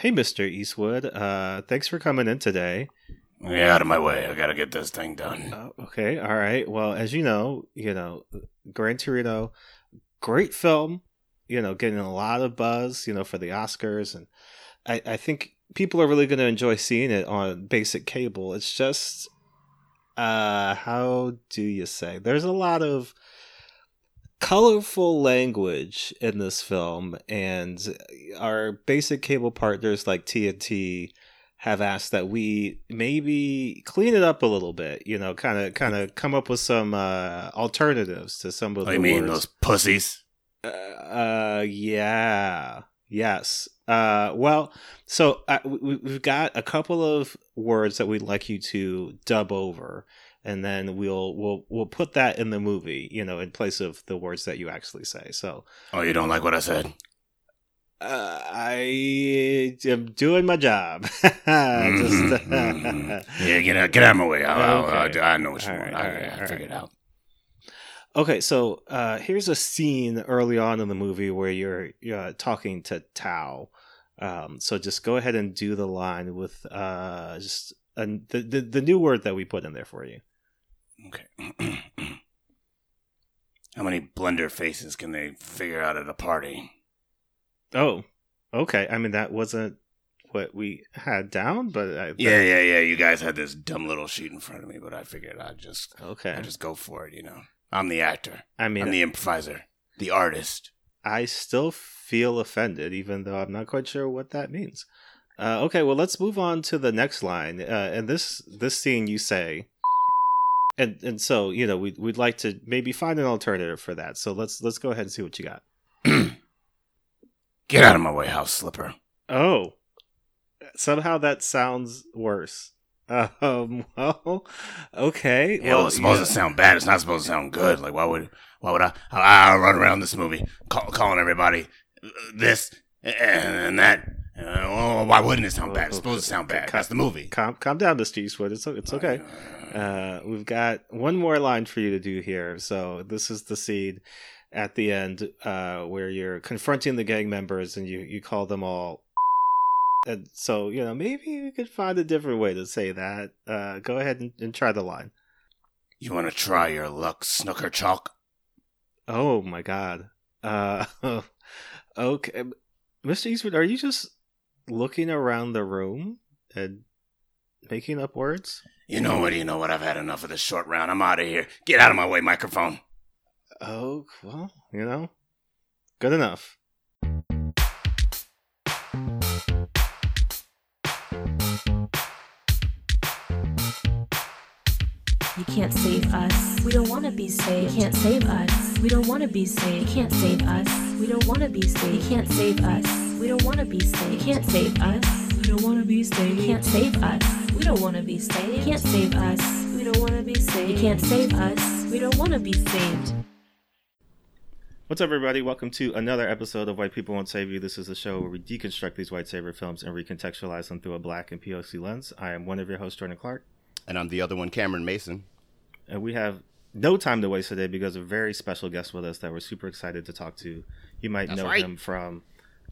Hey, Mr. Eastwood. Uh, thanks for coming in today. Get out of my way. I gotta get this thing done. Uh, okay, all right. Well, as you know, you know, Gran Torino, great film. You know, getting a lot of buzz. You know, for the Oscars, and I, I think people are really going to enjoy seeing it on basic cable. It's just, uh, how do you say? There's a lot of colorful language in this film, and our basic cable partners like TNT have asked that we maybe clean it up a little bit. You know, kind of kind of come up with some uh, alternatives to some of the. I mean, words. those pussies. Uh, uh, yeah, yes. Uh, well, so uh, we've got a couple of words that we'd like you to dub over, and then we'll we'll we'll put that in the movie, you know, in place of the words that you actually say. So, Oh, you don't like what I said? uh, I am doing my job. Just, Mhm. yeah, get out, get out of my way. I, Okay. I, know what you All want. right, I, all right, I figured it out. Okay, so uh, here's a scene early on in the movie where you're, uh talking to Tao. Um, so just go ahead and do the line with uh, just a, the, the the new word that we put in there for you. Okay. How many blender faces can they figure out at a party? Oh, okay. I mean that wasn't what we had down, but I, Yeah, yeah, yeah. You guys had this dumb little sheet in front of me, but I figured I'd just, Okay. I just go for it. You know, I'm the actor. I mean, I'm the improviser, the artist. I still feel offended, even though I'm not quite sure what that means. Uh, okay, well, let's move on to the next line. Uh, and this this scene, you say, and and so you know, we'd we'd like to maybe find an alternative for that. So let's let's go ahead and see what you got. Get out of my way, house slipper. Oh, somehow that sounds worse. Um, well, okay. Yeah, well, it's supposed yeah. to sound bad. It's not supposed to sound good. Like, why would, why would I? I, I run around this movie call, calling everybody this and that. Uh, well, why wouldn't it sound bad? It's supposed to sound bad. That's the movie. calm calm down, Mr. Eastwood. It's it's okay. Uh, we've got one more line for you to do here. So this is the scene at the end uh, where you're confronting the gang members and you you call them all. And so you know maybe you could find a different way to say that. Uh, go ahead and, and try the line. You want to try your luck, Snooker Chalk? Oh my god. Uh, okay, Mr. Eastwood, are you just looking around the room and making up words? You know what? You know what? I've had enough of this short round. I'm out of here. Get out of my way, microphone. Oh, well, you know, good enough. You can't save us. We don't want to be saved. You can't save us. We don't want to be saved. You can't save us. We don't want to be saved. You can't save us. We don't want to be saved. You can't save us. We don't want to be saved. You can't save us. We don't want to be saved. You can't save us. We don't want to be saved. You can't save us. We don't want to be saved. What's up, everybody? Welcome to another episode of White People Won't Save You. This is a show where we deconstruct these white savior films and recontextualize them through a black and POC lens. I am one of your hosts, Jordan Clark, And I'm the other one, Cameron Mason. and we have no time to waste today because of a very special guest with us that we're super excited to talk to. You might That's know right. him from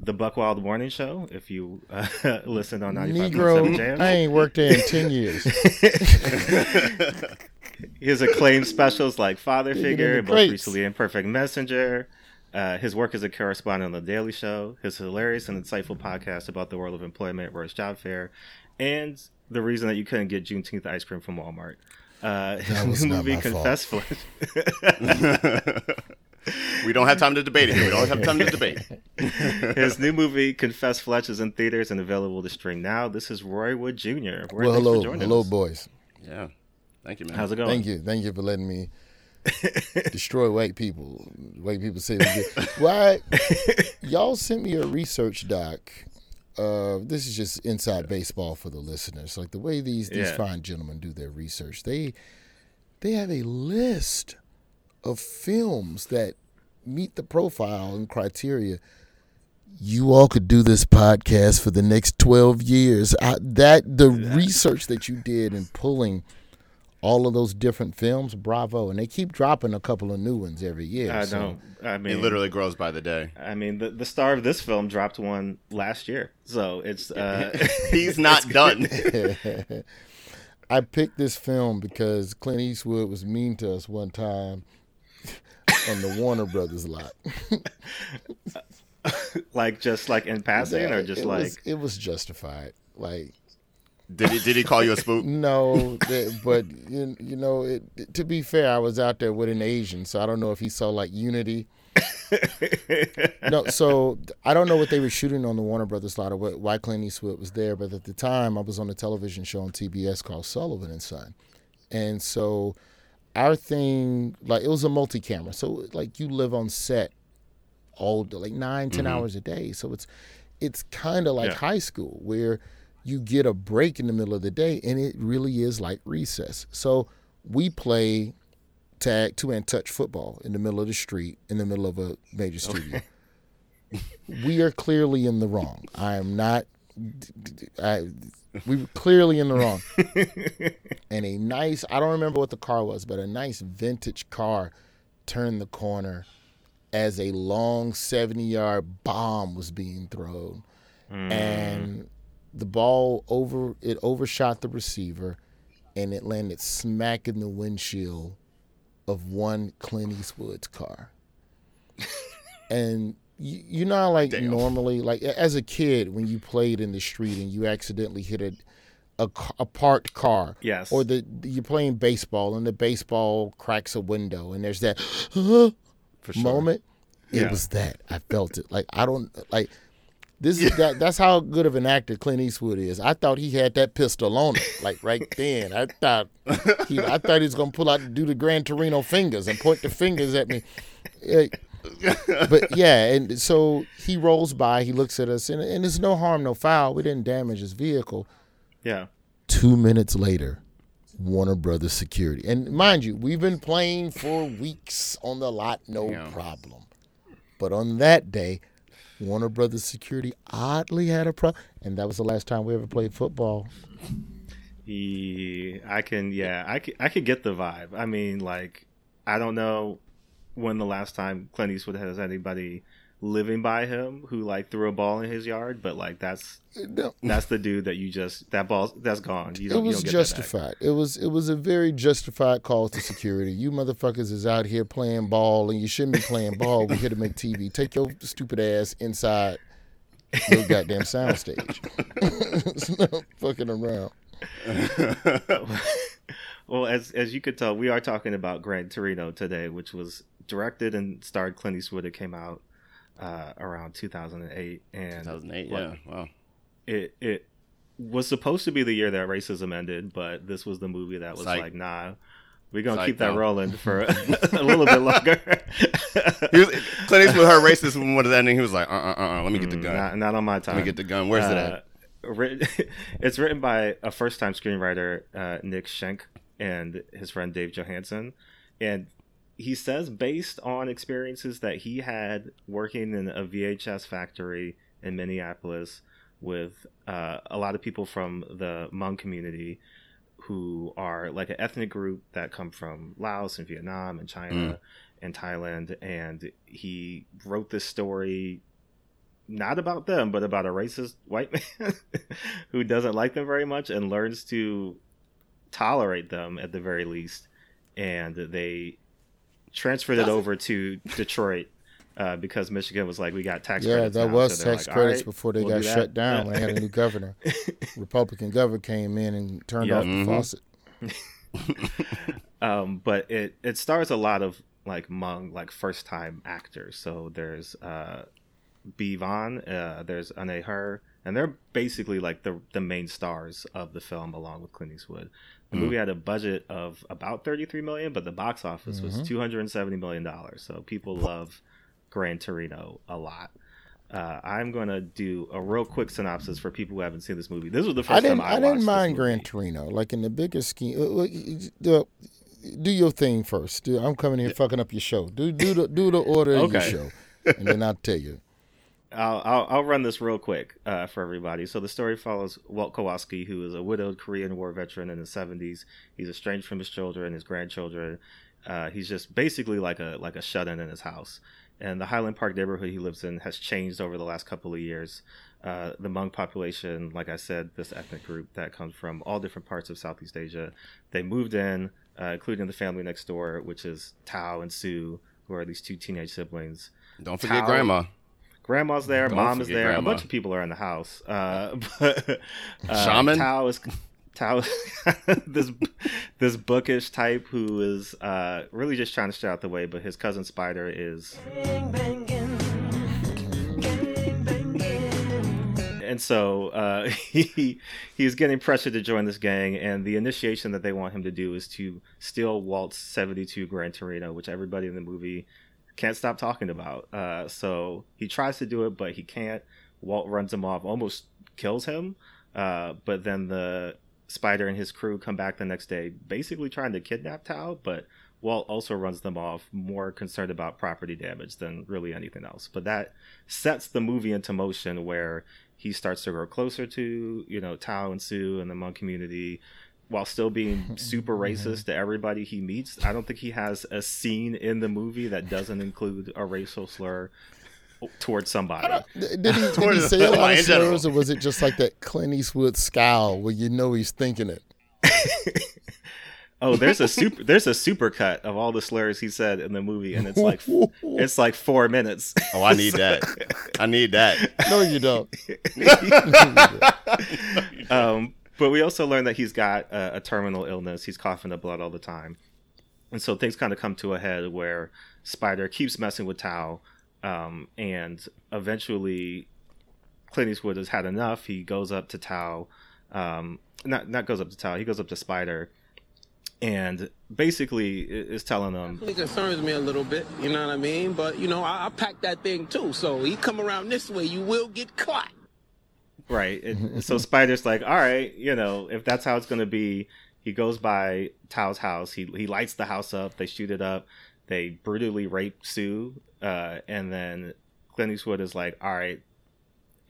the Buckwild Morning Show if you uh, listen on 95.7 Negro, I ain't worked there in 10 years. his acclaimed specials like Father Figure, the most crates. recently Imperfect Messenger. Uh, his work as a correspondent on The Daily Show, his hilarious and insightful podcast about the world of employment, Roy's Job Fair, and the reason that you couldn't get Juneteenth ice cream from Walmart. Uh, his was new not movie my. Confess Fletch. We don't have time to debate it here. We don't have time to debate. his new movie Confess Fletch is in theaters and available to stream now. This is Roy Wood Jr. Roy, well, thanks for hello, hello, us. boys. Yeah. Thank you, man. How's it going? Thank you, thank you for letting me destroy white people. White people say, we get- "Why y'all sent me a research doc?" Uh, this is just inside baseball for the listeners. Like the way these these Yeah. fine gentlemen do their research, they they have a list of films that meet the profile and criteria. You all could do this podcast for the next twelve years. I, that the research that you did in pulling all of those different films, bravo. And they keep dropping a couple of new ones every year. I so- know. I It literally grows by the day. I mean, the the star of this film dropped one last year, so it's uh, He's not done. I picked this film because Clint Eastwood was mean to us one time on the Warner Brothers lot. like just like in passing, or just it like was, it was justified. Like Did he? Did he call you a spook? no, that- but you, you know, it, to be fair, I was out there with an Asian, so I don't know if he saw like Unity. no, so I don't know what they were shooting on the Warner Brothers lot or what, why Clint Eastwood was there, but at the time I was on a television show on TBS called Sullivan and Son, and so our thing like it was a multi-camera, so like you live on set all day, like nine, 10 mm-hmm. hours a day, so it's it's kind of like Yeah. high school where you get a break in the middle of the day, and it really is like recess. So we play tag two and touch football in the middle of the street in the middle of a major studio. we are clearly in the wrong. I am not. I, we were clearly in the wrong. and a nice, I don't remember what the car was, but a nice vintage car turned the corner as a long 70 yard bomb was being thrown. Hmm. And the ball over, it overshot the receiver and it landed smack in the windshield of one Clint Eastwood's car. and you, you know, like Damn. normally, like as a kid, when you played in the street and you accidentally hit a a, a parked car, Yes. or the you're playing baseball and the baseball cracks a window and there's that "Huh?" For sure. moment. It Yeah. was that I felt it. Like I don't like this is that that's how good of an actor Clint Eastwood is. I thought he had that pistol on him, like right then. I thought he I thought he was gonna pull out do the Gran Torino fingers and point the fingers at me. Eh, but yeah, and so he rolls by, he looks at us, and, and there's no harm, no foul. We didn't damage his vehicle. yeah, Two minutes later, Warner Brothers security. And mind you, we've been playing for weeks on the lot, no Yeah. problem. But on that day, Warner Brothers security oddly had a problem. And that was the last time we ever played football. he, I can, yeah, I could, I could get the vibe. I mean, like, I don't know when the last time Clint Eastwood has anybody living by him who like threw a ball in his yard, but like that's No, that's the dude that you just that ball that's gone. You it don't. you was get justified. It was it was a very justified call to security. You motherfuckers is out here playing ball and you shouldn't be playing ball. We're here to make TV. Take your stupid ass inside your goddamn soundstage. it's not fucking around. well, as as you could tell, we are talking about Gran Torino today, which was directed and starred Clint Eastwood. It came out uh, around 2008, and 2008. like, Yeah. Wow. it it was supposed to be the year that racism ended, but this was the movie that was Psych. like, nah, we're gonna Psych, keep that rolling for a little bit longer. He was, Clint Eastwood heard racism when was ending. He was like, uh, uh, uh, uh, let me get the gun. Not, not on my time. Let me get the gun. Where's it at? Uh, written, it's written by a first-time screenwriter, uh, Nick Schenk, and his friend Dave Johannson, and he says based on experiences that he had working in a VHS factory in Minneapolis with uh, a lot of people from the Hmong community who are like an ethnic group that come from Laos and Vietnam and China and Thailand and he wrote this story not about them, but about a racist white man who doesn't like them very much and learns to tolerate them at the very least. And they transferred it Doesn't- over to Detroit uh, because Michigan was like, we got tax Yeah, credits. that now." was So tax like, credits "All right, before they we'll got shut down. Yeah. They had a new governor. Republican governor came in and turned Yeah. off the Mhm. faucet. um, but it it stars a lot of like Hmong like first time actors. So there's uh, Bee Vang, uh, there's Ahney Her, and they're basically like the the main stars of the film along with Clint Eastwood. The Mm. movie had a budget of about 33 million, but the box office was Mhm. 270 million dollars. So people love Gran Torino a lot. Uh, I'm gonna do a real quick synopsis for people who haven't seen this movie. This was the first I time I, I, didn't mind Gran. Torino. Like in the bigger scheme, uh, uh, do your thing first. I'm coming here fucking up your show. Do do the do the order of your show, and then I'll tell you. I'll, I'll, I'll run this real quick uh, for everybody. So the story follows Walt Kowalski, who is a widowed Korean War veteran in the 70s. He's estranged from his children, his grandchildren. Uh, he's just basically like a like a shut-in in his house. And the Highland Park neighborhood he lives in has changed over the last couple of years. Uh, the Hmong population, like I said, this ethnic group that comes from all different parts of Southeast Asia, they moved in, uh, including the family next door, which is Tao and Sue, who are these two teenage siblings. Don't forget Tao- grandma. Grandma's there, Don't mom is there, grandma. a bunch of people are in the house. Uh, but uh, Shaman? Tao is Tao, this this bookish type who is uh, really just trying to stay out the way, but his cousin Spider is. And so uh, he he's getting pressured to join this gang, and the initiation that they want him to do is to steal Walt's '72 Gran Torino, which everybody in the movie can't stop talking about. Uh, so he tries to do it, but he can't. Walt runs him off, almost kills him. Uh, but then the spider and his crew come back the next day, basically trying to kidnap Tao. But Walt also runs them off, more concerned about property damage than really anything else. But that sets the movie into motion where he starts to grow closer to you know Tao and Sue and the Hmong community while still being super racist to everybody he meets. I don't think he has a scene in the movie that doesn't include a racial slur towards somebody. Did he, did he say a lot in of general. slurs, or was it just like that Clint Eastwood scowl where you know he's thinking it? Oh, there's a super there's a super cut of all the slurs he said in the movie, and it's like it's like four minutes. Oh, I need that. I need that. No, you don't. um, but we also learned that he's got a, a terminal illness. He's coughing up blood all the time, and so things kind of come to a head where Spider keeps messing with Tao, um, and eventually Clint Eastwood has had enough. He goes up to Tao, um, not not goes up to Tao. He goes up to Spider, and basically is telling him, It concerns me a little bit, you know what I mean? But you know, I, I packed that thing too. So he come around this way, you will get caught. Right. And so Spider's like, all right, you know, if that's how it's going to be, he goes by Tao's house. He he lights the house up. They shoot it up. They brutally rape Sue. Uh, and then Clint Eastwood is like, all right,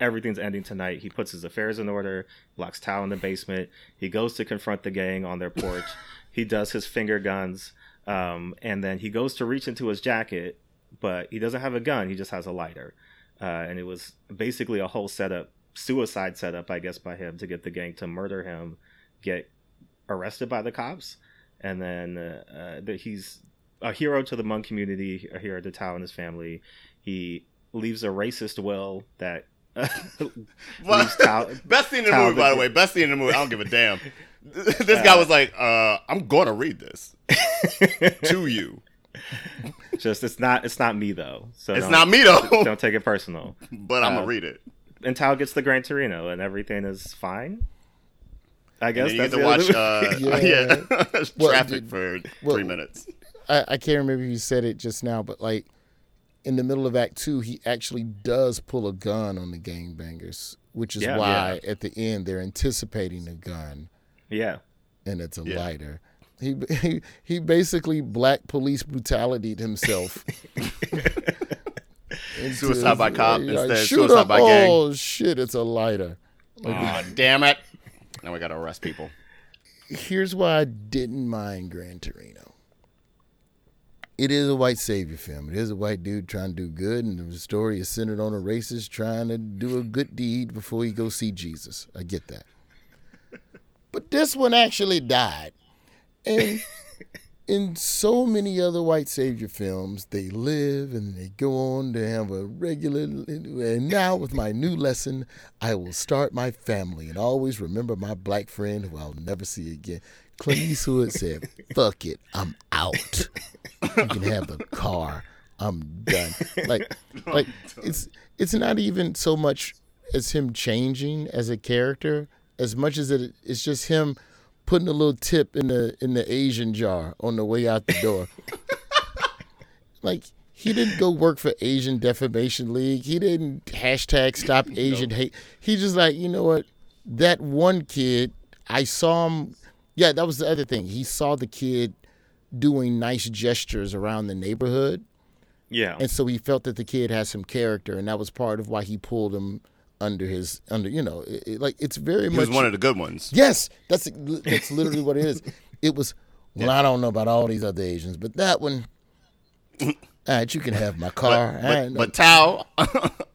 everything's ending tonight. He puts his affairs in order, locks Tao in the basement. He goes to confront the gang on their porch. he does his finger guns. Um, and then he goes to reach into his jacket, but he doesn't have a gun. He just has a lighter. Uh, and it was basically a whole setup, suicide setup, I guess, by him to get the gang to murder him, get arrested by the cops, and then uh, uh, he's a hero to the Hmong community, a hero to Tao and his family. He leaves a racist will that Well, Tao. best scene in the Tao movie, by the the- way. Best scene in the movie. I don't give a damn. This guy was like, uh, "I'm going to read this to you. Just it's not it's not me though. So It's not me though, Don't take it personal. but I'm Uh, gonna read it." And Tao gets the Gran Torino, and everything is fine. I guess And you that's get to the watch, uh, Yeah. yeah, Well, traffic did- for well- three minutes. I, I can't remember if you said it just now, but like in the middle of Act Two, he actually does pull a gun on the gangbangers, which is Yeah. why at the end they're anticipating a gun yeah. and it's a Yeah. lighter. He, he he basically black police brutalityed himself. Suicide by cop like, instead of suicide up. by gang. Oh shit! It's a lighter. Oh, damn it! Now we gotta arrest people. here's why I didn't mind Gran Torino. It is a white savior film. It is a white dude trying to do good, and the story is centered on a racist trying to do a good deed before he goes see Jesus. I get that. But this one actually died. And in so many other white savior films, they live and they go on to have a regular. And now, with my new lesson, I will start my family and always remember my black friend who I'll never see again. Clint Eastwood said, "Fuck it, I'm out. You can have the car. I'm done." Like, like it's it's not even so much as him changing as a character, as much as it, it's just him putting a little tip in the in the Asian jar on the way out the door. like he didn't go work for Asian Defamation League. He didn't hashtag stop Asian hate. He just like, you know what? That one kid, I saw him yeah, that was the other thing. He saw the kid doing nice gestures around the neighborhood. Yeah. and so he felt that the kid had some character, and that was part of why he pulled him under his under. You know, it, it- like it's very He much was one of the good ones. Yes, that's that's literally what it is. It was. Well, I don't know about all these other Asians, but that one. All right, you can have my car. But, I but, no- but Tao,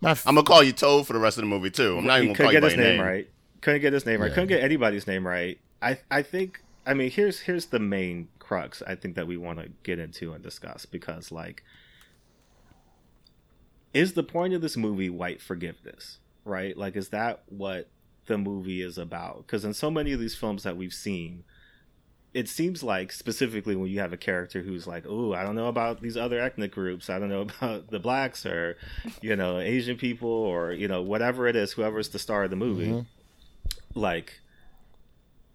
my I'm gonna call you Toad for the rest of the movie too. I'm not even gonna call get you by his your name, name. right. Couldn't get his name right. Yeah. Couldn't get anybody's name right. I I think I mean here's here's the main crux I think that we want to get into and discuss because like is the point of this movie white forgiveness, right? Like is that what the movie is about? Because in so many of these films that we've seen, it seems like specifically when you have a character who's like, "Oh, I don't know about these other ethnic groups. I don't know about the blacks or, you know, Asian people or you know whatever it is, whoever's the star of the movie." Mm-hmm. Like,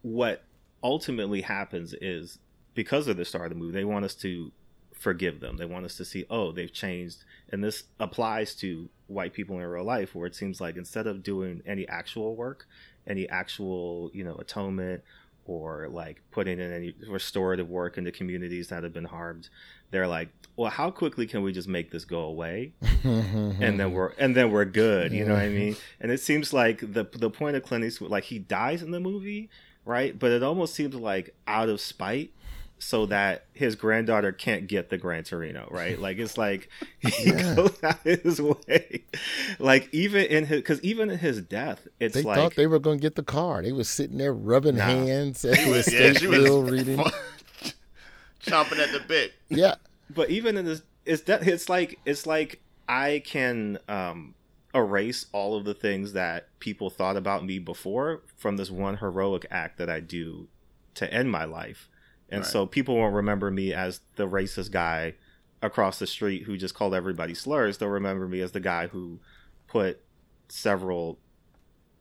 what ultimately happens is because of the star of the movie, they want us to forgive them. They want us to see, oh, they've changed, and this applies to white people in real life, where it seems like instead of doing any actual work, any actual you know atonement or like putting in any restorative work into communities that have been harmed they're like well how quickly can we just make this go away? And then we're and then we're good you know what i mean? And it seems like the the point of clint eastwood like he dies in the movie right? But it almost seems like out of spite so that his granddaughter can't get the Gran Torino, right? Like it's like he goes out his way, like even in his because even in his death, it's They like thought they were going to get the car. They were sitting there rubbing Nah. hands at the Yeah, estate she was bill reading. chomping at the bit. Yeah, but even in this it's that it's like it's like i can um erase all of the things that people thought about me before from this one heroic act that i do to end my life and so people won't remember me as the racist guy across the street who just called everybody slurs. They'll remember me as the guy who put several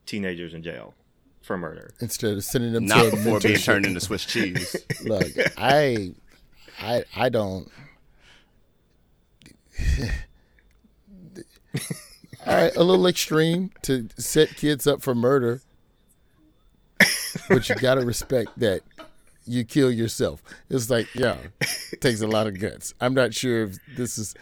teenagers in jail for murder. Instead of sending them Not to a before being turned into Swiss cheese. Look, I, I, I don't. All right, a little extreme to set kids up for murder, but you gotta respect that you kill yourself. It's like, yeah, it takes a lot of guts. I'm not sure if this is.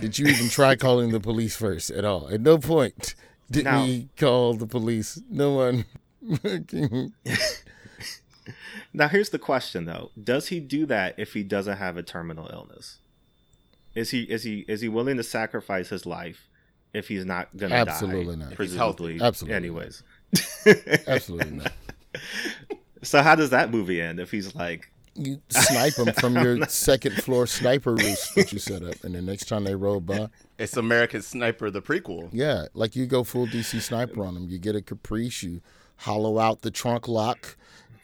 Did you even try calling the police first at all? At no point did Now- we call the police. No one. Now here's the question though: Does he do that if he doesn't have a terminal illness? Is he is he is he willing to sacrifice his life if he's not gonna die? Absolutely die? not. If he's Presumably, healthy. Absolutely Anyways, Absolutely not. so how does that movie end if he's like, You snipe them from your second floor sniper roost that you set up, and the next time they roll by, It's American Sniper, the prequel. yeah, like you go full DC sniper on them. You get a caprice, you hollow out the trunk lock,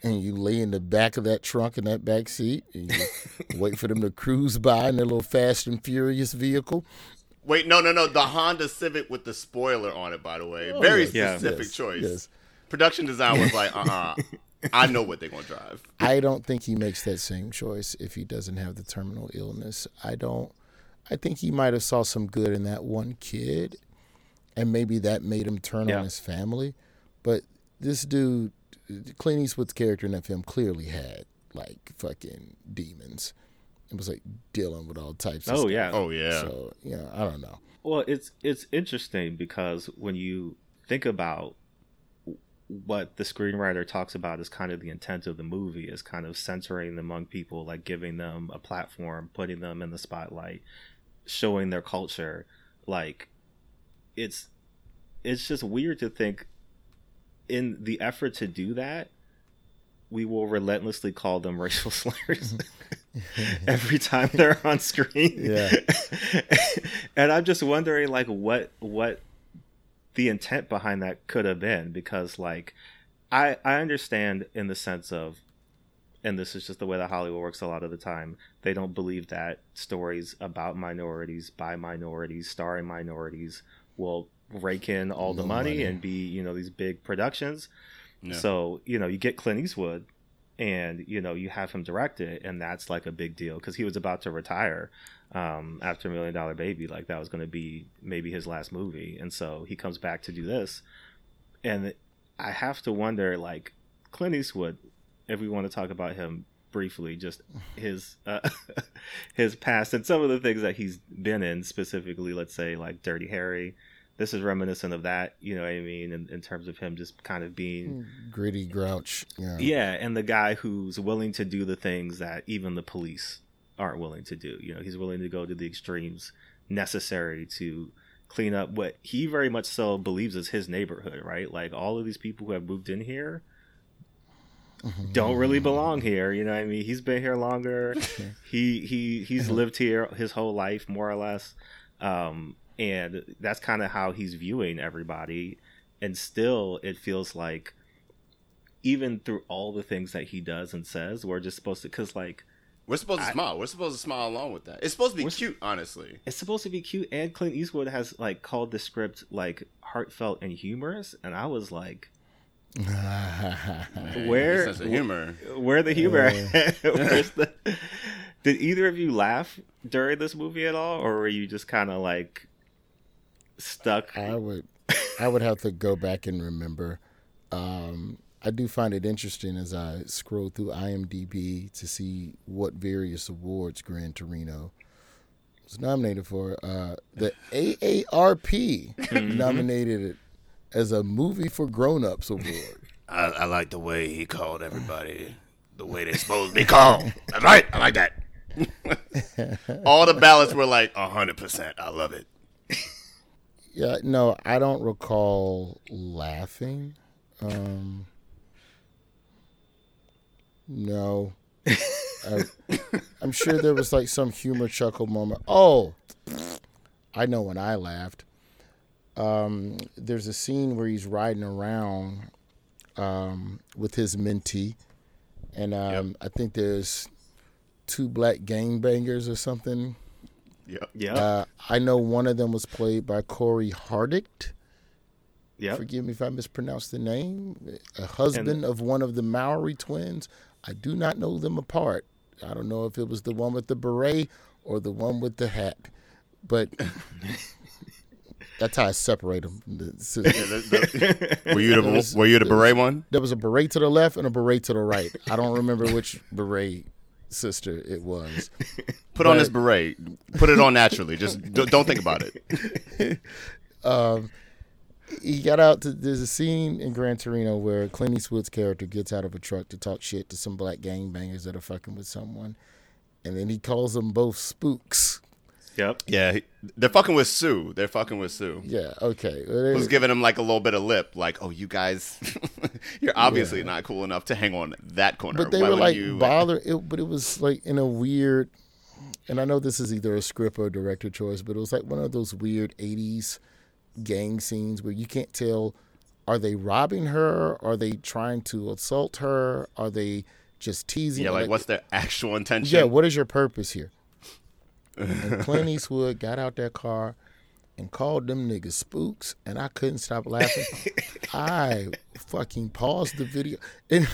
and you lay in the back of that trunk in that back seat, and you wait for them to cruise by in their little Fast and Furious vehicle. Wait, no, no, no. The Honda Civic with the spoiler on it, by the way. Very yes, specific yes, choice. yes. Production design was like, uh uh I know what they're going to drive. I don't think he makes that same choice if he doesn't have the terminal illness. I don't. I think he might have saw some good in that one kid, and maybe that made him turn Yeah. on his family. But this dude, Clint Eastwood's character in that film, clearly had like fucking demons. It was like dealing with all types. of oh stuff. yeah, Oh, yeah. So yeah, I don't know. Well, it's it's interesting because when you think about what the screenwriter talks about is kind of the intent of the movie is kind of centering the Hmong people, like giving them a platform, putting them in the spotlight, showing their culture. Like it's it's just weird to think in the effort to do that, we will relentlessly call them racial slurs every time they're on screen. Yeah. and I'm just wondering like what what the intent behind that could have been because like I I understand in the sense of and this is just the way that Hollywood works a lot of the time. They don't believe that stories about minorities by minorities starring minorities will rake in all the money, money. and be, you know, these big productions. Yeah. So, you know, you get Clint Eastwood and, you know, you have him direct it, and that's like a big deal because he was about to retire um, after Million Dollar Baby. Like, that was going to be maybe his last movie. And so he comes back to do this. And I have to wonder, like, Clint Eastwood, if we want to talk about him briefly just his uh, his past and some of the things that he's been in specifically let's say like dirty harry this is reminiscent of that you know what i mean in, in terms of him just kind of being Gritty grouch. Yeah. yeah and the guy who's willing to do the things that even the police aren't willing to do. You know he's willing to go to the extremes necessary to clean up what he very much so believes is his neighborhood right? Like all of these people who have moved in here don't really belong here you know what i mean? He's been here longer. He he he's lived here his whole life more or less. Um and that's kind of how he's viewing everybody. And still it feels like even through all the things that he does and says we're just supposed to because like We're supposed to I- smile. We're supposed to smile along with that. It's supposed to be cute, honestly. it's supposed to be cute and clint eastwood has like called the script like heartfelt and humorous and i was like Your where sense of humor. where the humor at? Where's the did either of you laugh during this movie at all or were you just kind of like stuck I would I would have to go back and remember. Um, I do find it interesting as I scroll through IMDb to see what various awards Gran Torino was nominated for. Uh, the AARP nominated it as a movie for grown-ups award. I, I like the way he called everybody the way they're supposed to be called. That's right. I like that. All the ballots were like, A hundred percent. I love it. Yeah, no, I don't recall laughing. Um, no, I, I'm sure there was like some humor chuckle moment. Oh, I know when I laughed. Um, there's a scene where he's riding around um, with his mentee, and um, I think there's two black gangbangers or something. yep. yeah Uh, I know one of them was played by Cory Hardrict. yeah Forgive me if I mispronounced the name. A husband of one of the Mowry twins. I do not know them apart. I don't know if it was the one with the beret or the one with the hat, but that's how I separate them. The- the- were you the were you the beret one? There was a beret to the left and a beret to the right. I don't remember which beret sister it was. Put on this beret. Put it on naturally. Just don't think about it. Um, he got out to there's a scene in Gran Torino where Clint Eastwood's character gets out of a truck to talk shit to some black gangbangers that are fucking with someone. And then he calls them both spooks. yep Yeah, he- they're fucking with Sue. They're fucking with Sue. Yeah, okay. Well, Who's giving him like a little bit of lip, like, "Oh, you guys, you're obviously not cool enough to hang on that corner." but they Why were like you- bother it but it was like in a weird and I know this is either a script or a director choice, but it was like one of those weird eighties gang scenes where you can't tell are they robbing her? Are they trying to assault her? Are they just teasing? Yeah, her? like what's their actual intention? Yeah, what is your purpose here? And Clint Eastwood got out that car and called them niggas spooks, and I couldn't stop laughing. I fucking paused the video, and,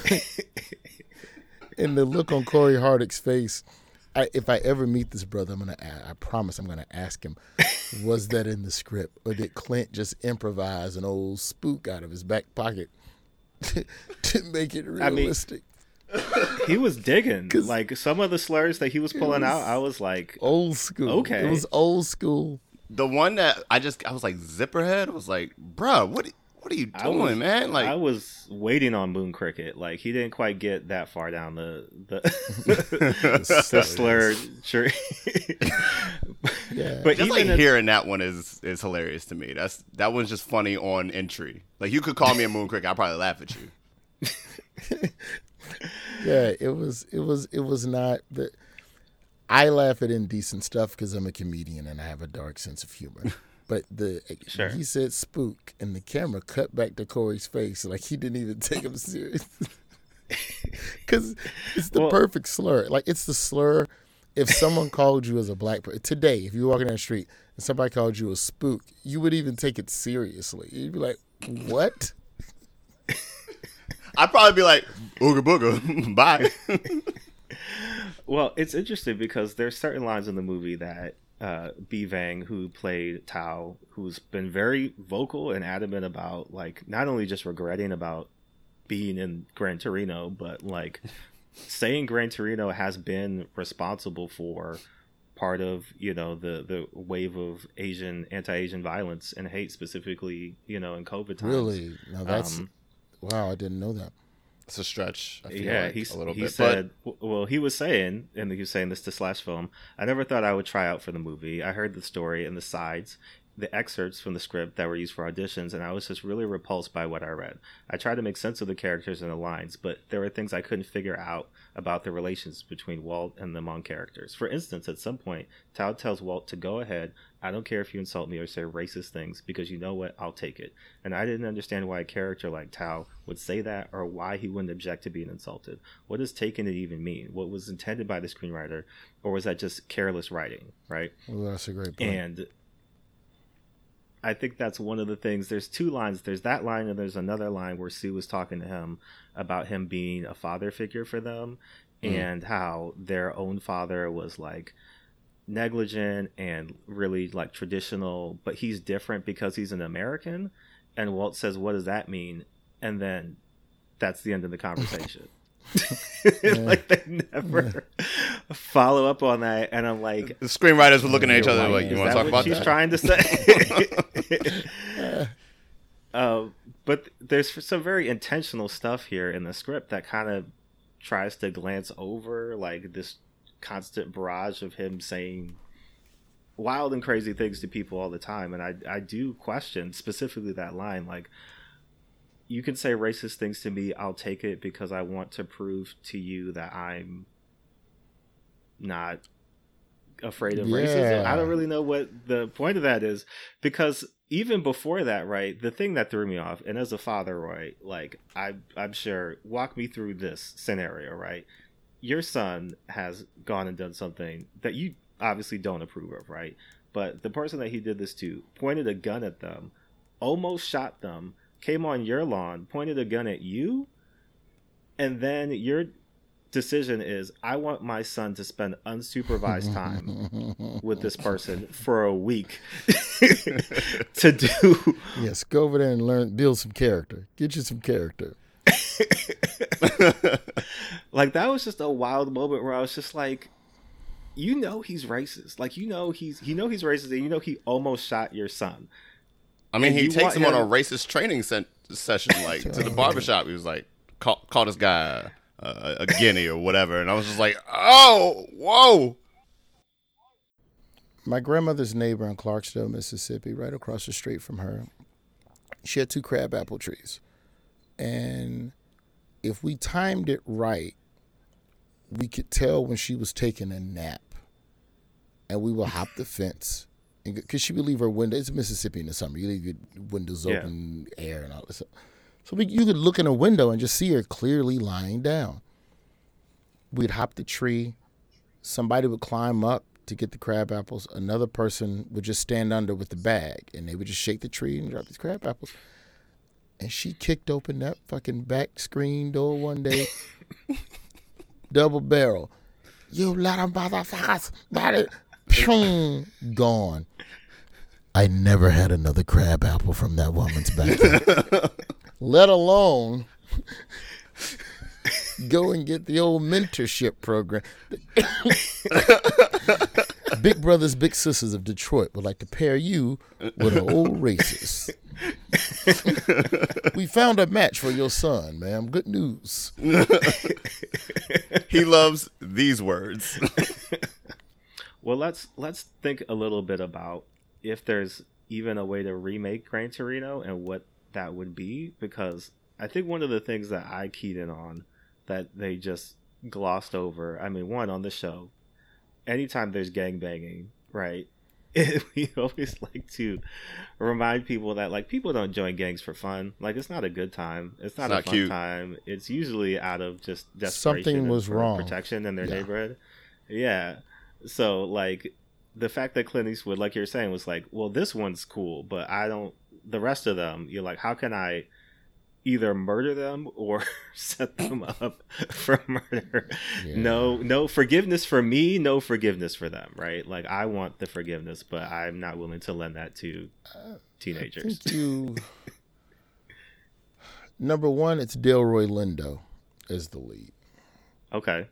and the look on Cory Hardrict's face. I, if I ever meet this brother, I'm gonna. a- I promise, I'm gonna ask him. Was that in the script, or did Clint just improvise an old spook out of his back pocket to make it realistic? I mean, realistic? he was digging. like some of the slurs that he was pulling out i was like old school. Okay. It was old school. The one that I just I was like Zipperhead was like, bruh, what what are you doing, was- man? Like I was waiting on Moon Cricket. Like he didn't quite get that far down the the, the slur tree. Yeah. but just even like in- hearing that one is is hilarious to me. That's that one's just funny on entry. Like you could call me a moon cricket, I'll probably laugh at you. yeah, it was it was it was not the I laugh at indecent stuff because I'm a comedian and I have a dark sense of humor. But the Sure. he said spook and the camera cut back to Corey's face like he didn't even take him serious. Cuz it's the Well- perfect slur. Like it's the slur if someone called you as a black person today, if you were walking down the street and somebody called you a spook, you would even take it seriously. You'd be like, "What?" I'd probably be like, Ooga booga, bye. Well, it's interesting because there's certain lines in the movie that uh, Bee Vang, who played Tao, who's been very vocal and adamant about like not only just regretting about being in Gran Torino, but like saying Gran Torino has been responsible for part of you know the the wave of Asian anti-Asian violence and hate specifically you know in COVID times. Really? Now that's Um, wow. I didn't know that. It's a stretch. I feel yeah, like, he's, a little he bit. said, w- well, he was saying, and he was saying this to Slash Film. I never thought I would try out for the movie. I heard the story and the sides, the excerpts from the script that were used for auditions, and I was just really repulsed by what I read. I tried to make sense of the characters and the lines, but there were things I couldn't figure out about the relations between Walt and the Hmong characters. For instance, at some point, Tao tells Walt to go ahead. I don't care if you insult me or say racist things because you know what? I'll take it. And I didn't understand why a character like Tao would say that or why he wouldn't object to being insulted. What does taking it even mean? What was intended by the screenwriter, or was that just careless writing, right? Well, that's a great point. And I think that's one of the things. There's two lines. There's that line, and there's another line where Sue was talking to him about him being a father figure for them, hmm. and how their own father was like negligent and really like traditional, but he's different because he's an American. And Walt says, "What does that mean?" And then that's the end of the conversation. like they never follow up on that, and I'm like, the screenwriters were looking at each other like, "You want to talk about she's that?" trying to say? uh, but there's some very intentional stuff here in the script that kind of tries to glance over like this constant barrage of him saying wild and crazy things to people all the time and i i do question specifically that line like you can say racist things to me i'll take it because i want to prove to you that i'm not afraid of racism. I don't really know what the point of that is because even before that right the thing that threw me off and as a father right like i i'm sure walk me through this scenario right? Your son has gone and done something that you obviously don't approve of right? But the person that he did this to pointed a gun at them almost shot them came on your lawn pointed a gun at you and then your decision is i want my son to spend unsupervised time with this person for a week to do yes, go over there and learn, build some character. Get you some character. like that was just a wild moment where I was just like, you know he's racist. Like you know he's you know he's racist and you know he almost shot your son. I mean, And he takes him on a racist training sen- session, like to the barbershop. He was like, call, call this guy uh, a guinea or whatever. And I was just like, oh, whoa. My grandmother's neighbor in Clarksville, Mississippi, right across the street from her, she had two crabapple trees. And if we timed it right, we could tell when she was taking a nap. And we would hop the fence. Because she would leave her window. It's Mississippi in the summer. You leave your windows Yeah. open, air, and all this stuff. So we, you could look in a window and just see her clearly lying down. We'd hop the tree. Somebody would climb up to get the crab apples. Another person would just stand under with the bag, and they would just shake the tree and drop these crab apples. And she kicked open that fucking back screen door one day, double barrel. You little motherfuckers, that is, Pshung, gone. I never had another crab apple from that woman's back. Let alone go and get the old mentorship program. big brothers, big sisters of Detroit would like to pair you with an old racist. we found a match for your son, ma'am. Good news. He loves these words. Well, let's let's think a little bit about if there's even a way to remake Gran Torino and what that would be because I think one of the things that I keyed in on that they just glossed over. I mean, one on the show, anytime there's gang banging, right? we always like to remind people that like people don't join gangs for fun. Like it's not a good time. It's not It's a not fun cute. time. It's usually out of just desperation Something was for wrong. protection in their Yeah. neighborhood. Yeah. So like the fact that Clint Eastwood, like you're saying, was like, well, this one's cool, but I don't. The rest of them, you're like, how can I either murder them or set them up for murder? No, no forgiveness for me, no forgiveness for them, right? Like I want the forgiveness, but I'm not willing to lend that to teenagers. you. Number one, it's Delroy Lindo as the lead. Okay.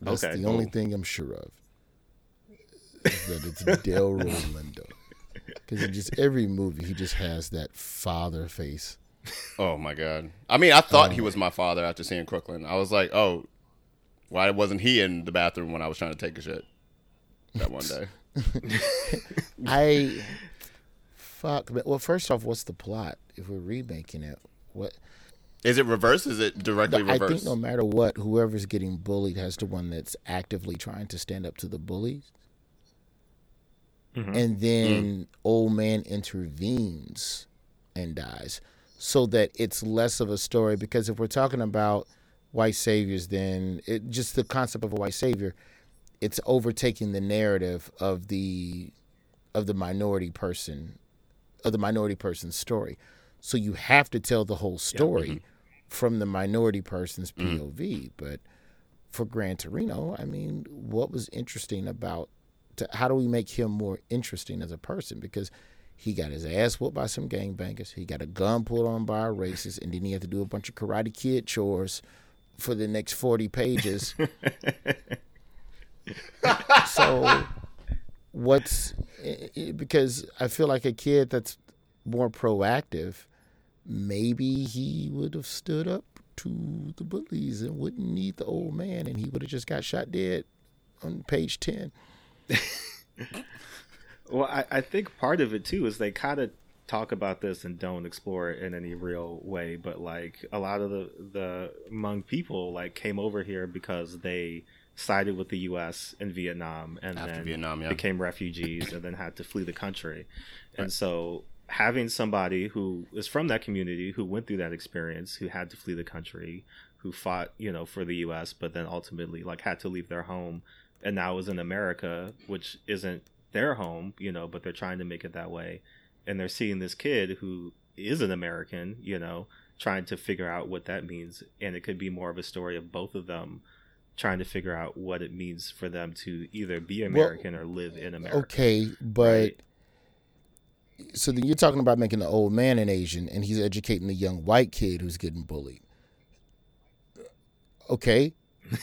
That's Okay. the only thing I'm sure of. Is that it's Delroy Lindo. Because in just every movie, he just has that father face. Oh my god. I mean, I thought he oh, was my father after seeing Crooklyn. I was like, oh, why wasn't he in the bathroom when I was trying to take a shit that one day? I fuck. Well, first off, what's the plot? If we're remaking it, what? Is it reverse? Is it directly reverse? I think no matter what, whoever's getting bullied has to one that's actively trying to stand up to the bullies. Mm-hmm. And then mm. old man intervenes and dies, so that it's less of a story. Because if we're talking about white saviors, then it just the concept of a white savior, it's overtaking the narrative of the of the minority person of the minority person's story. So you have to tell the whole story mm-hmm. from the minority person's mm. POV. But for Gran Torino, I mean, what was interesting about to, how do we make him more interesting as a person? Because he got his ass whooped by some gangbangers. He got a gun pulled on by a racist, and then he had to do a bunch of Karate Kid chores for the next forty pages. so, what's because I feel like a kid that's more proactive, maybe he would have stood up to the bullies and wouldn't need the old man, and he would have just got shot dead on page ten. Well, I, I think part of it too is they kind of talk about this and don't explore it in any real way. But like a lot of the the Hmong people like came over here because they sided with the U.S. in Vietnam and After then Vietnam, yeah. became refugees and then had to flee the country. And so having somebody who is from that community who went through that experience, who had to flee the country, who fought, you know, for the US, but then ultimately like had to leave their home and now is in America, which isn't their home, you know, but they're trying to make it that way. And they're seeing this kid who is an American, you know, trying to figure out what that means. And it could be more of a story of both of them trying to figure out what it means for them to either be American or live in America. Okay, but Right. so then you're talking about making the old man an Asian, and he's educating the young white kid who's getting bullied. Okay,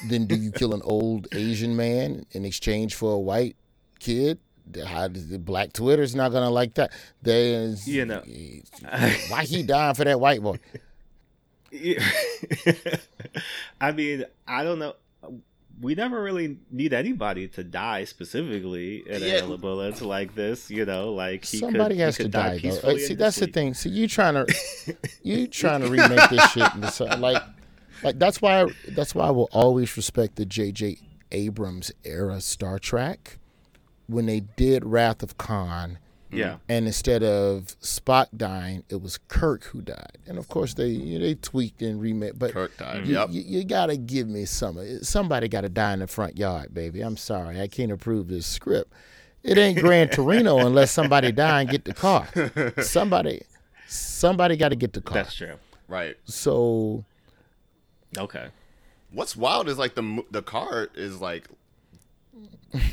then do you kill an old Asian man in exchange for a white kid? How does the black Twitter's not gonna like that? There's You know. why he dying for that white boy? Yeah. I mean, I don't know. We never really need anybody to die specifically in Yeah. a bullets like this, you know. Like he Somebody could, has to die. Uh, See, that's his the thing. See, you trying to you trying to remake this shit into like like that's why that's why I will always respect the J.J. Abrams era Star Trek when they did Wrath of Khan. Yeah, And instead of Spock dying, it was Kirk who died. And of course, they you know, they tweaked and remade. But Kirk died. you, Yep. you, you gotta give me some. Somebody got to die in the front yard, baby. I'm sorry, I can't approve this script. It ain't Gran Torino unless somebody die and get the car. Somebody, somebody got to get the car. that's true. Right. So Okay. What's wild is like the the car is like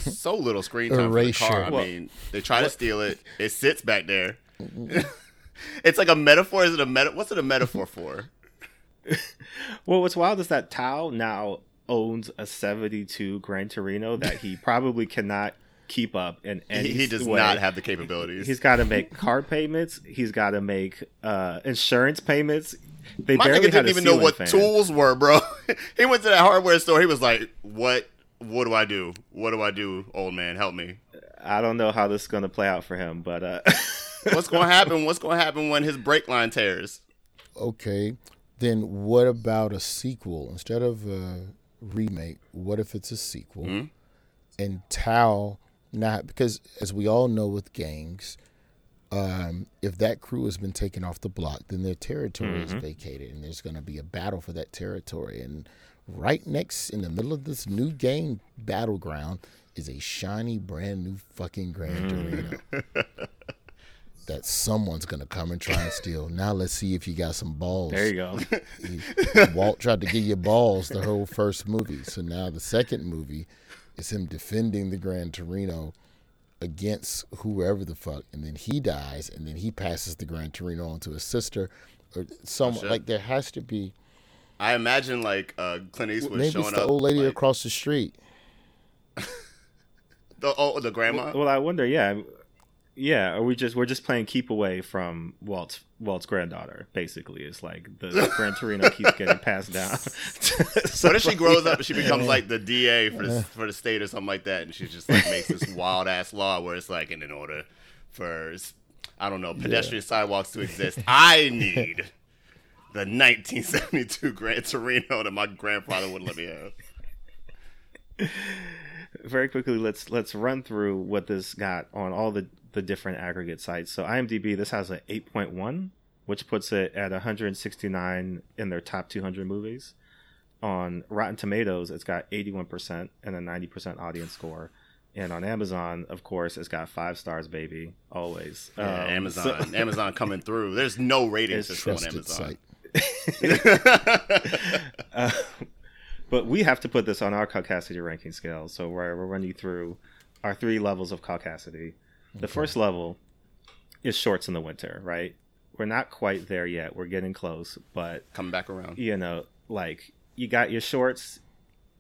so little screen time for the car. I Well- mean, they try to steal it. It sits back there. it's like a metaphor. Is it a meta? What's it a metaphor for? Well, what's wild is that Thao now owns a '72 Gran Torino that he probably cannot keep up in any He, he does way. not have the capabilities. He's got to make car payments. He's got to make uh, insurance payments. They My barely didn't even know what fan. tools were, bro. he went to that hardware store. He was like, "What? What do I do? What do I do, old man? Help me." I don't know how this is going to play out for him, but uh, What's going to happen? What's going to happen when his brake line tears? okay, then what about a sequel instead of a remake? What if it's a sequel? Hmm? And Thao not because as we all know with gangs, um, if that crew has been taken off the block, then their territory is vacated, and there's going to be a battle for that territory. And right next, in the middle of this new game battleground, is a shiny, brand new fucking Gran Torino that someone's going to come and try and steal. Now let's see if you got some balls. there you go. Walt tried to give you balls the whole first movie. So now the second movie is him defending the Gran Torino against whoever the fuck, and then he dies, and then he passes the Gran Torino on to his sister, or someone. shit. like there has to be. I imagine like uh, Clint Eastwood Maybe showing it's the up. old lady like, across the street. The, oh, the grandma. Well, I wonder. Yeah, yeah. Are we just we're just playing keep away from Walt's Walt's granddaughter? Basically, it's like the Gran Torino keeps getting passed down. what if she grows up and she becomes like the DA for the, for the state or something like that, and she just like makes this wild ass law where it's like, and in order for I don't know pedestrian sidewalks to exist, I need the 1972 Gran Torino that my grandfather would let me have. Very quickly, let's let's run through what this got on all the the different aggregate sites. So IMDb, this has an 8.1, which puts it at 169 in their top 200 movies. On Rotten Tomatoes, it's got 81% and a 90% audience score. And on Amazon, of course, it's got five stars, baby, always. Yeah, Um, Amazon, so- Amazon coming through. There's no rating It's system on Amazon. site. Uh, but we have to put this on our caucasity ranking scale. So we're, we're running through our three levels of caucasity. The first level is shorts in the winter, right? We're not quite there yet. We're getting close, but Coming back around. you know, like you got your shorts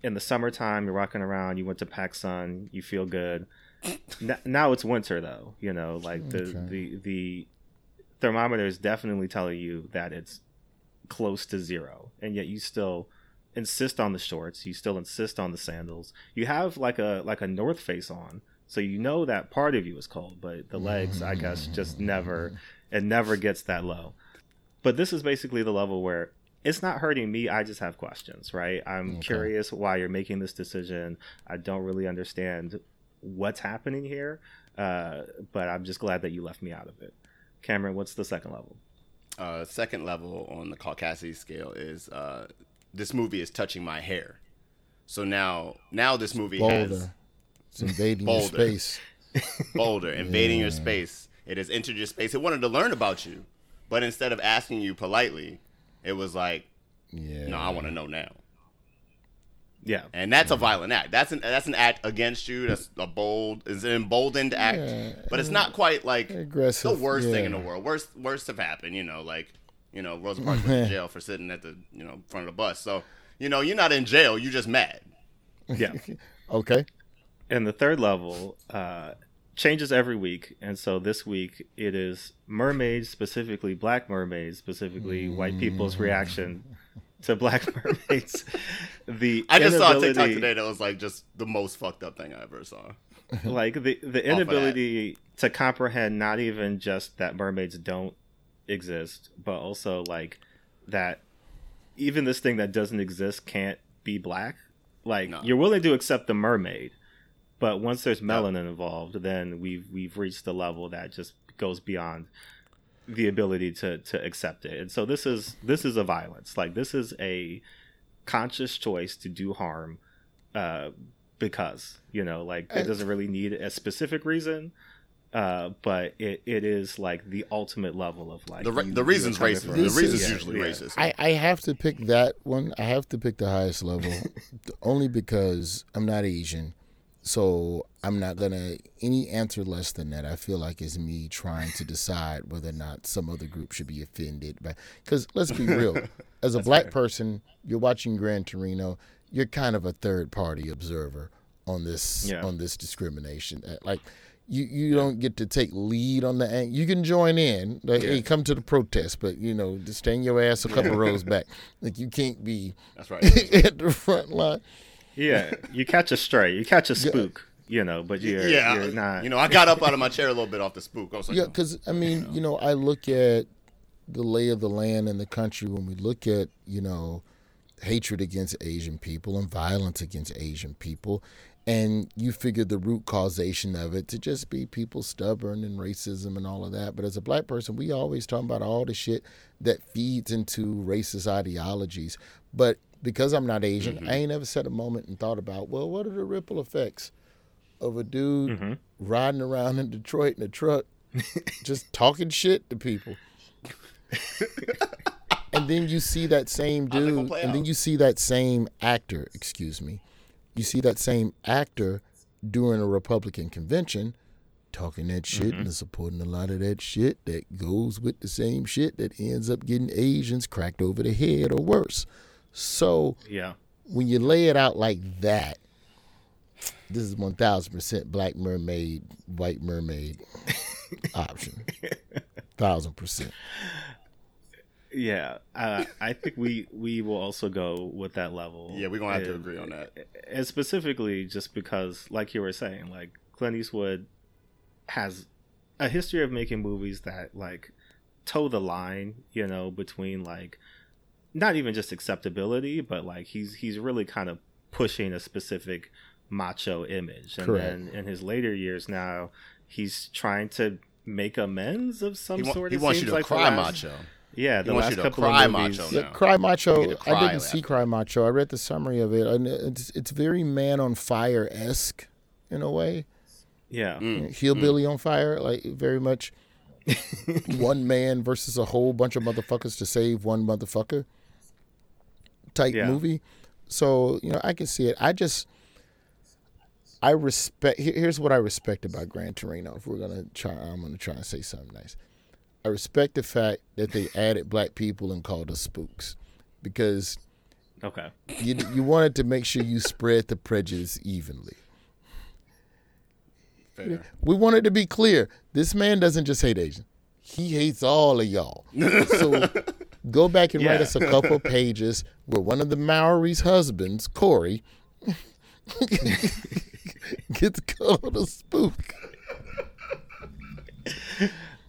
in the summertime. You're walking around. You went to PacSun. You feel good. N- now it's winter though. You know, like the Okay. the the thermometer is definitely telling you that it's close to zero, and yet you still insist on the shorts. You still insist on the sandals. You have like a like a North Face on, so you know that part of you is cold, but the legs, I guess, just never it never gets that low. But this is basically the level where it's not hurting me. I just have questions, right? I'm Okay. curious why you're making this decision. I don't really understand what's happening here, uh, but I'm just glad that you left me out of it. Cameron, what's the second level? Uh, second level on the Caucasian scale is uh, this movie is touching my hair. So now, now this movie has Boulder. It's invading your space. Boulder, invading your space. It has entered your space. It wanted to learn about you, but instead of asking you politely, it was like, Yeah. "No, I want to know now." Yeah, And that's a violent act. That's an that's an act against you. That's a bold, is an emboldened act. Yeah. But it's not quite like aggressive. the Aggressive. worst thing in the world. Worst worst have happened. You know, like you know, Rosa Parks went to jail for sitting at the you know front of the bus. So you know, you're not in jail. You're just mad. yeah. Okay. And the third level uh, changes every week and so this week it is mermaids specifically black mermaids specifically white people's reaction to black mermaids the I just saw a TikTok today that was like just the most fucked up thing I ever saw. like the the that. inability to comprehend not even just that mermaids don't exist but also like that even this thing that doesn't exist can't be black like No. you're willing to accept the mermaid but once there's melanin involved then we've we've reached the level that just goes beyond the ability to to accept it and so this is this is a violence like this is a conscious choice to do harm uh because you know like it doesn't really need a specific reason uh but it it is like the ultimate level of like The re- you- the reason's racist. The This reason's is- usually yeah. racist. I, I have to pick that one. I have to pick the highest level, only because I'm not Asian, so I'm not gonna any answer less than that. I feel like is me trying to decide whether or not some other group should be offended. But because let's be real, as a black person, you're watching Gran Torino. You're kind of a third party observer on this Yeah. on this discrimination. Uh, Like. You, you don't get to take lead on the you can join in like hey come to the protest but you know just stand your ass a couple rows back like you can't be That's right. at the front line yeah you catch a stray you catch a spook you know but you're, yeah, you're not. you know, I got up out of my chair a little bit off the spook. I was like, yeah because i mean you know. i look at the lay of the land in the country when we look at you know hatred against asian people and violence against asian people and you figure the root causation of it to just be people stubborn and racism and all of that. But as a black person we always talk about all the shit that feeds into racist ideologies. But because i'm not asian mm-hmm. i ain't ever sat a moment and thought about well what are the ripple effects of a dude mm-hmm. riding around in detroit in a truck just talking shit to people? And then you see that same How's it gonna dude and then you see that same actor excuse me you see that same actor during a republican convention talking that shit mm-hmm. and supporting a lot of that shit that goes with the same shit that ends up getting asians cracked over the head or worse So Yeah. when you lay it out like that, this is one thousand percent black mermaid, white mermaid option. Thousand percent. Yeah, uh, I think we we will also go with that level. Yeah, we're gonna have to agree on that. and specifically just because, like you were saying, like Clint Eastwood has a history of making movies that like toe the line, you know, between like not even just acceptability, but like he's he's really kind of pushing a specific macho image, and Correct. then in his later years now, he's trying to make amends of some He, wa- sort. he it wants you seems to like the cry last- macho. Yeah, the wants last you to couple cry of movies. macho yeah, cry macho. get to I didn't see after. Cry Macho. I read the summary of it, and it's it's very Man on Fire esque in a way. Yeah, Mm. Hillbilly on Fire, like very much one man versus a whole bunch of motherfuckers to save one motherfucker type Yeah. movie. So you know, I can see it. I just. I respect. Here's what I respect about Gran Torino. If we're gonna try, I'm gonna try and say something nice. I respect the fact that they added black people and called us spooks, because okay. you you wanted to make sure you spread the prejudice evenly. Fair. We wanted to be clear. This man doesn't just hate Asian; he hates all of y'all. So go back and write us a couple pages where one of the Mowry's husbands, Cory, gets called a spook.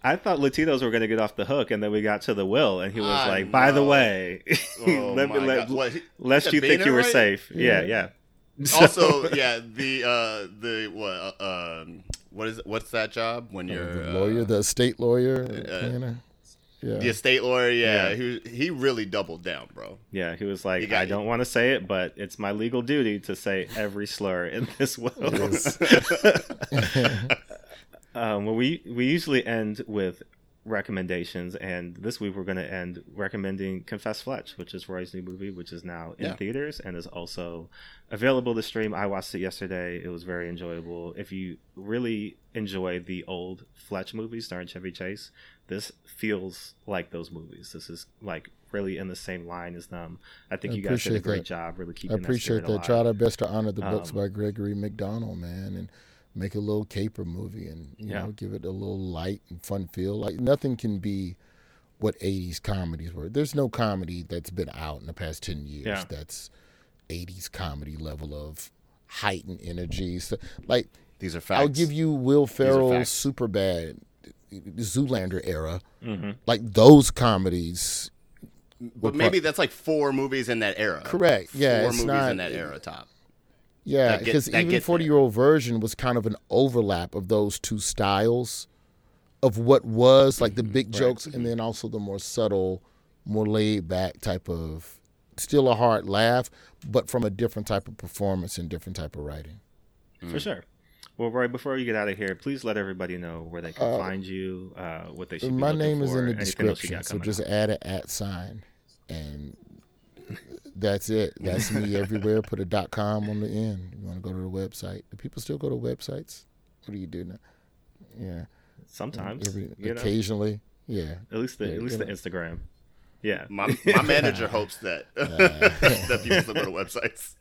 I thought Latinos were going to get off the hook, and then we got to the will, and he was I like, "By the way, Oh let, my let, What, he- lest you think you were right? safe." Yeah, yeah. Also, yeah, the uh, the what uh, um, what is what's that job when you're the uh, lawyer, the estate lawyer, planner. Yeah. the estate lawyer? Yeah, Yeah. he he really doubled down, bro. yeah, he was like, got- "I don't want to say it, but it's my legal duty to say every slur in this will." um, well, we we usually end with recommendations, and this week we're going to end recommending Confess Fletch, which is Roy's new movie, which is now in Yeah. theaters and is also available to stream. I watched it yesterday; it was very enjoyable. If you really enjoy the old Fletch movies starring Chevy Chase, this feels like those movies. This is like really in the same line as them. I think I you guys did a great that. job, really keeping. I appreciate that. that. Tried our best to honor the books Um, by Gregory Mcdonald, man, and make a little caper movie and you Yeah. know give it a little light and fun feel. Like nothing can be what '80s comedies were. There's no comedy that's been out in the past ten years Yeah. that's '80s comedy level of heightened energy. So, like These are facts. I'll give you Will Ferrell's facts. Superbad Zoolander era. Mhm. Like those comedies but maybe that's like four movies in that era. Correct. Yeah, four it's movies not- in that era. Top. Yeah, because even forty year old Virgin was kind of an overlap of those two styles of what was like the mm-hmm. big jokes and then also the more subtle, more laid back type of still a hard laugh, but from a different type of performance and different type of writing. For mm. sure. Well, Roy, before you get out of here, please let everybody know where they can uh, find you, uh, what they should My looking name is for, in the anything else you description, so just out. add an at sign, and that's it. That's me everywhere. Put a dot com on the end. You want to go to the website? Do people still go to websites? What do you do now? Yeah. sometimes. Every, you know, occasionally, yeah. at least the yeah, at least the know. Instagram. Yeah. My my manager hopes that that people still go to websites.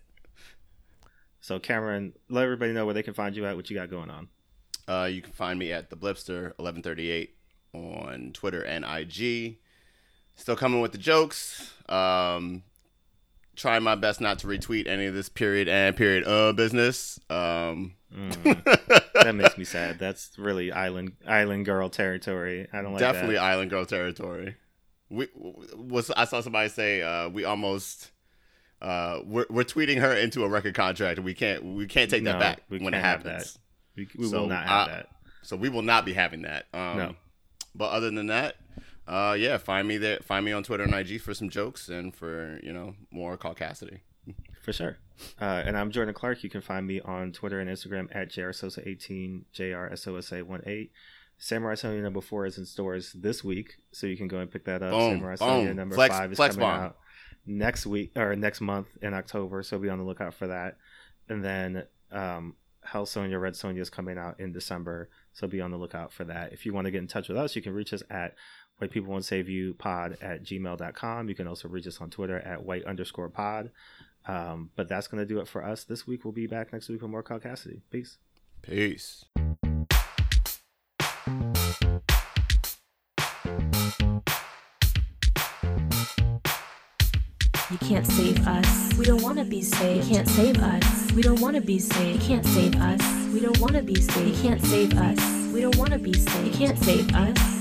So Cameron, let everybody know where they can find you at. What you got going on? Uh, you can find me at the Blipster eleven thirty eight on Twitter and IG. Still coming with the jokes. Um, trying my best not to retweet any of this period and period uh business. Um, That makes me sad. That's really island island girl territory. I don't like definitely that. island girl territory. We was I saw somebody say uh, we almost uh, we're we're tweeting her into a record contract. We can't we can't take that No, back we when it happens. We, we So, will not have uh, that. So we will not be having that. Um, No. But other than that, uh, yeah, find me there. Find me on Twitter and IG for some jokes and for you know more caucasity. For sure. Uh, and I'm Jordan Clarke. You can find me on Twitter and Instagram at JRSosa18, JRSOSA18. Samurai Sonja number four is in stores this week, so you can go and pick that up. Boom, Samurai Sonja boom. number Flex- five is coming bomb. out next week or next month in October, so be on the lookout for that. And then um, Hell Sonja, Red Sonja is coming out in December, so be on the lookout for that. If you want to get in touch with us, you can reach us at white people won't save you pod at gmail.com. You can also reach us on Twitter at white underscore pod. Um, but that's going to do it for us this week. We'll be back next week with more caucasity. Peace. Peace. You can't save us. We don't wanna be saved. You can't save us. We don't wanna be saved. You can't save us. We don't wanna be saved. You can't save us. We don't wanna be saved. You can't save us.